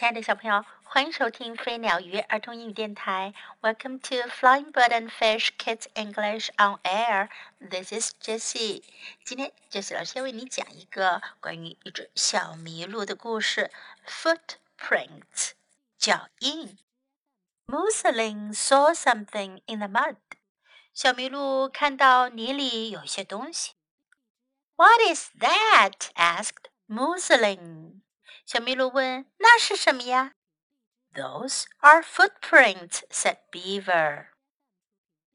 亲爱的小朋友，欢迎收听飞鸟鱼儿童英语电台。Welcome to Flying Bird and Fish Kids English on Air. This is Jessie. 今天 Jessie 老师要为你讲一个关于一只小麋鹿的故事。Footprints，脚印。Mousseline saw something in the mud. 小麋鹿看到泥里有些东西。What is that? asked Mousseline. 小麋鹿问：“那是什么呀？”“Those are footprints,” said Beaver.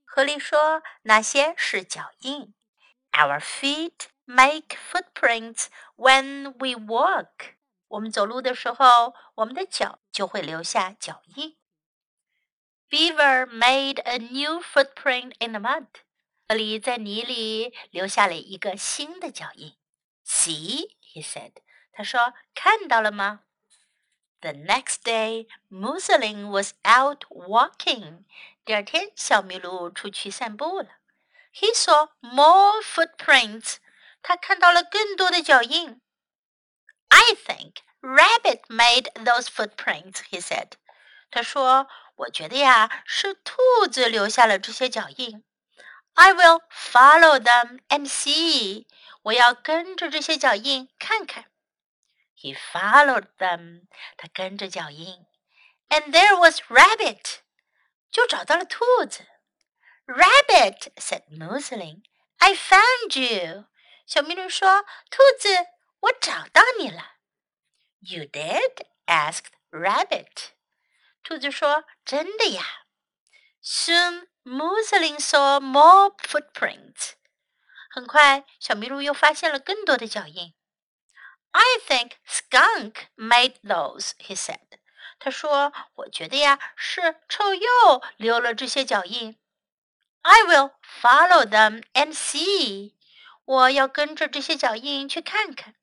狐狸说：“那些是脚印。”“Our feet make footprints when we walk.” 我们走路的时候，我们的脚就会留下脚印。Beaver made a new footprint in the mud. 狐狸在泥里留下了一个新的脚印。“See,” he said. 他说：“看到了吗？” The next day, Mousseline was out walking. 第二天，小麋鹿出去散步了。He saw more footprints. 他看到了更多的脚印。I think rabbit made those footprints. He said. 他说：“我觉得呀，是兔子留下了这些脚印。I will follow them and see. 我要跟着这些脚印看看。” He followed them. 他跟着脚印，and there was Rabbit. 就找到了兔子。Rabbit said Mousseline, "I found you." 小麋鹿说：“兔子，我找到你了。” You did? asked Rabbit. 兔子说：“真的呀。” Soon Mousseline saw more footprints. 很快，小麋鹿又发现了更多的脚印。 I think skunk made those, he said. 他说：“我觉得呀，是臭鼬留了这些脚印。” I will follow them and see. 我要跟着这些脚印去看看。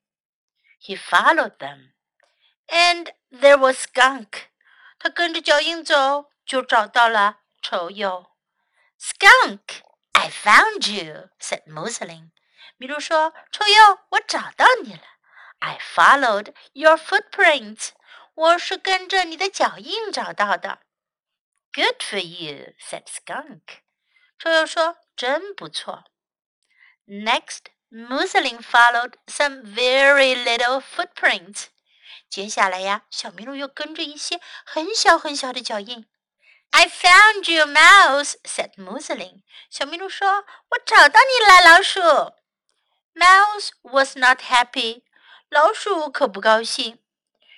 He followed them, and there was skunk. 他跟着脚印走，就找到了臭鼬。Skunk, I found you, said Mousseline. 麋鹿说：“臭鼬，我找到你了。” I followed your footprints. 我是跟着你的脚印找到的。Good for you, said Skunk. 臭鼬说：“真不错。” Next, Mousseline followed some very little footprints. 接下来呀，小麋鹿又跟着一些很小很小的脚印。I found you, mouse, said Mousseline. 小麋鹿说：“我找到你了，老鼠。” Mouse was not happy. 老鼠可不高兴。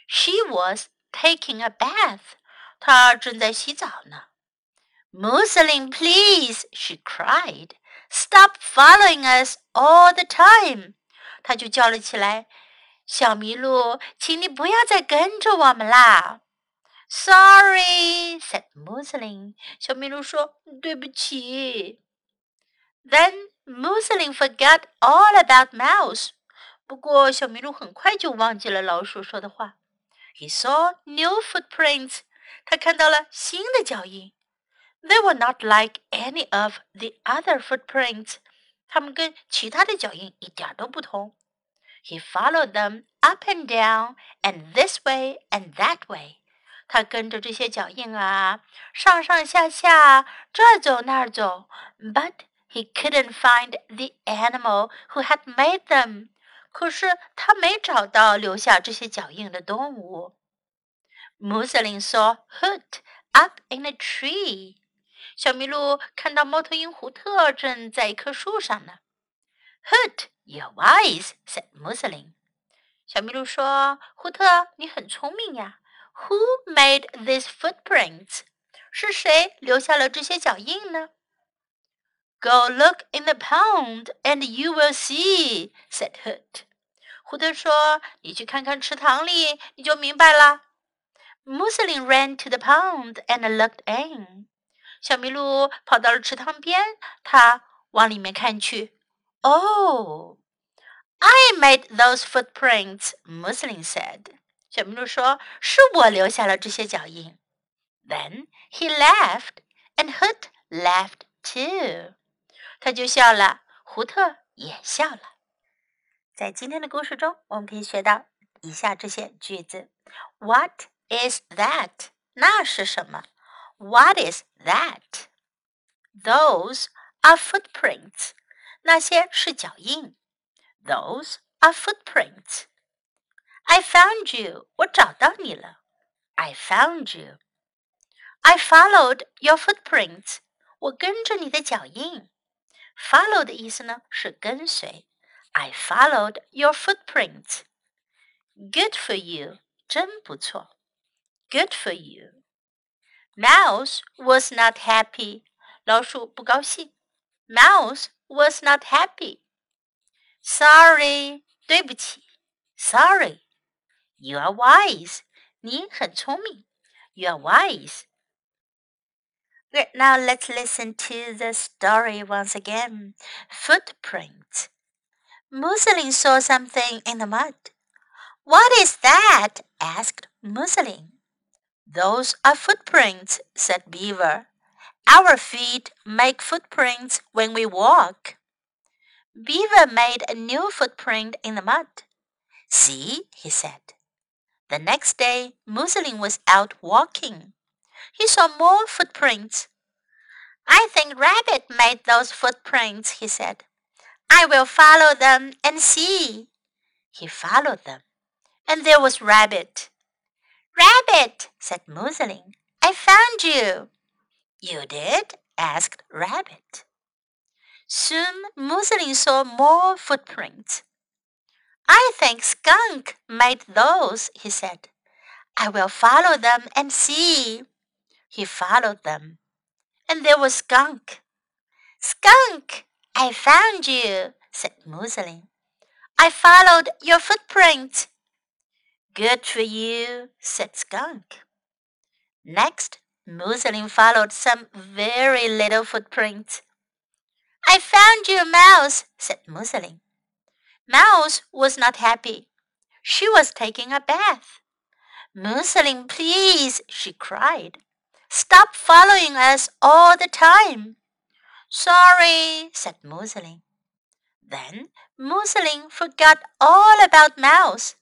She was taking a bath. 她正在洗澡呢。Mousseline, please, she cried. Stop following us all the time. 她就叫了起来：“小麋鹿，请你不要再跟着我们啦。” Sorry, said Mousseline. 小麋鹿说：“对不起。” Then Mousseline forgot all about Mouse. 不过，小麋鹿很快就忘记了老鼠说的话。He saw new footprints. 他看到了新的脚印。They were not like any of the other footprints. 它们跟其他的脚印一点都不同。He followed them up and down, and this way and that way. 他跟着这些脚印啊，上上下下，这走那儿走。But he couldn't find the animal who had made them. 可是他没找到留下这些脚印的动物。Musseling saw Hoot up in a tree。小麋鹿看到猫头鹰胡特正在一棵树上呢。Hoot, you're wise," said Musseling.。小麋鹿说：“胡特，你很聪明呀。”Who made these footprints？是谁留下了这些脚印呢 ？Go look in the pond, and you will see," said Hoot. 胡特说：“你去看看池塘里，你就明白了。” Mousseline ran to the pond and looked in. 小麋鹿跑到了池塘边，它往里面看去。Oh, I made those footprints, Mousseline said. 小麋鹿说：“是我留下了这些脚印。” Then he laughed, and Hoot laughed too. 他就笑了，胡特也笑了。在今天的故事中，我们可以学到以下这些句子：What is that？那是什么？What is that? Those are footprints. 那些是脚印。Those are footprints. I found you. 我找到你了。I found you. I followed your footprints. 我跟着你的脚印。Follow 的意思呢是跟随。I followed your footprints. Good for you. 真不错。Good for you. Mouse was not happy. 老鼠不高兴。Mouse was not happy. Sorry. 对不起。Sorry. You are wise. 你很聪明。You are wise. Now let's listen to the story once again. Footprint. Muslin saw something in the mud. What is that? asked Muslin. Those are footprints, said Beaver. Our feet make footprints when we walk. Beaver made a new footprint in the mud. See, he said. The next day, Muslin was out walking. He saw more footprints. I think Rabbit made those footprints, he said. I will follow them and see. He followed them, and there was Rabbit. Rabbit, said Muslin, I found you. You did? asked Rabbit. Soon Muslin saw more footprints. I think Skunk made those, he said. I will follow them and see. He followed them, and there was Skunk. Skunk, I found you, said Muslin. I followed your footprints. Good for you, said Skunk. Next, Muslin followed some very little footprints. I found you, Mouse, said Muslin. Mouse was not happy. She was taking a bath. Muslin, please, she cried. Stop following us all the time. Sorry, said Muslin. Then Muslin forgot all about Mouse.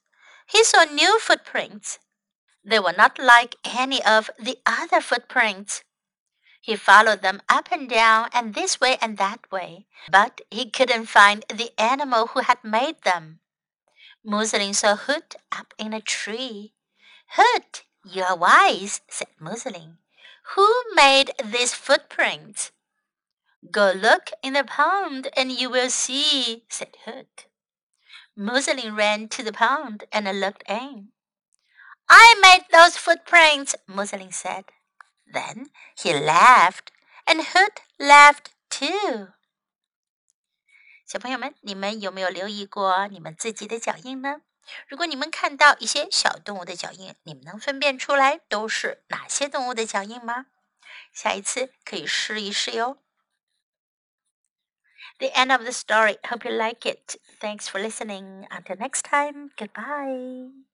He saw new footprints. They were not like any of the other footprints. He followed them up and down and this way and that way, but he couldn't find the animal who had made them. Muslin saw Hoot up in a tree. Hoot, you are wise, said Muslin. Who made this footprint? Go look in the pond and you will see, said Hoot. Muslin ran to the pond and looked in. I made those footprints, Muslin said. Then he laughed, and Hoot laughed too. 小朋友们，你们有没有留意过你们自己的脚印呢？如果你们看到一些小动物的脚印，你们能分辨出来都是哪些动物的脚印吗？下一次可以试一试哟。The end of the story. Hope you like it. Thanks for listening. Until next time. Goodbye.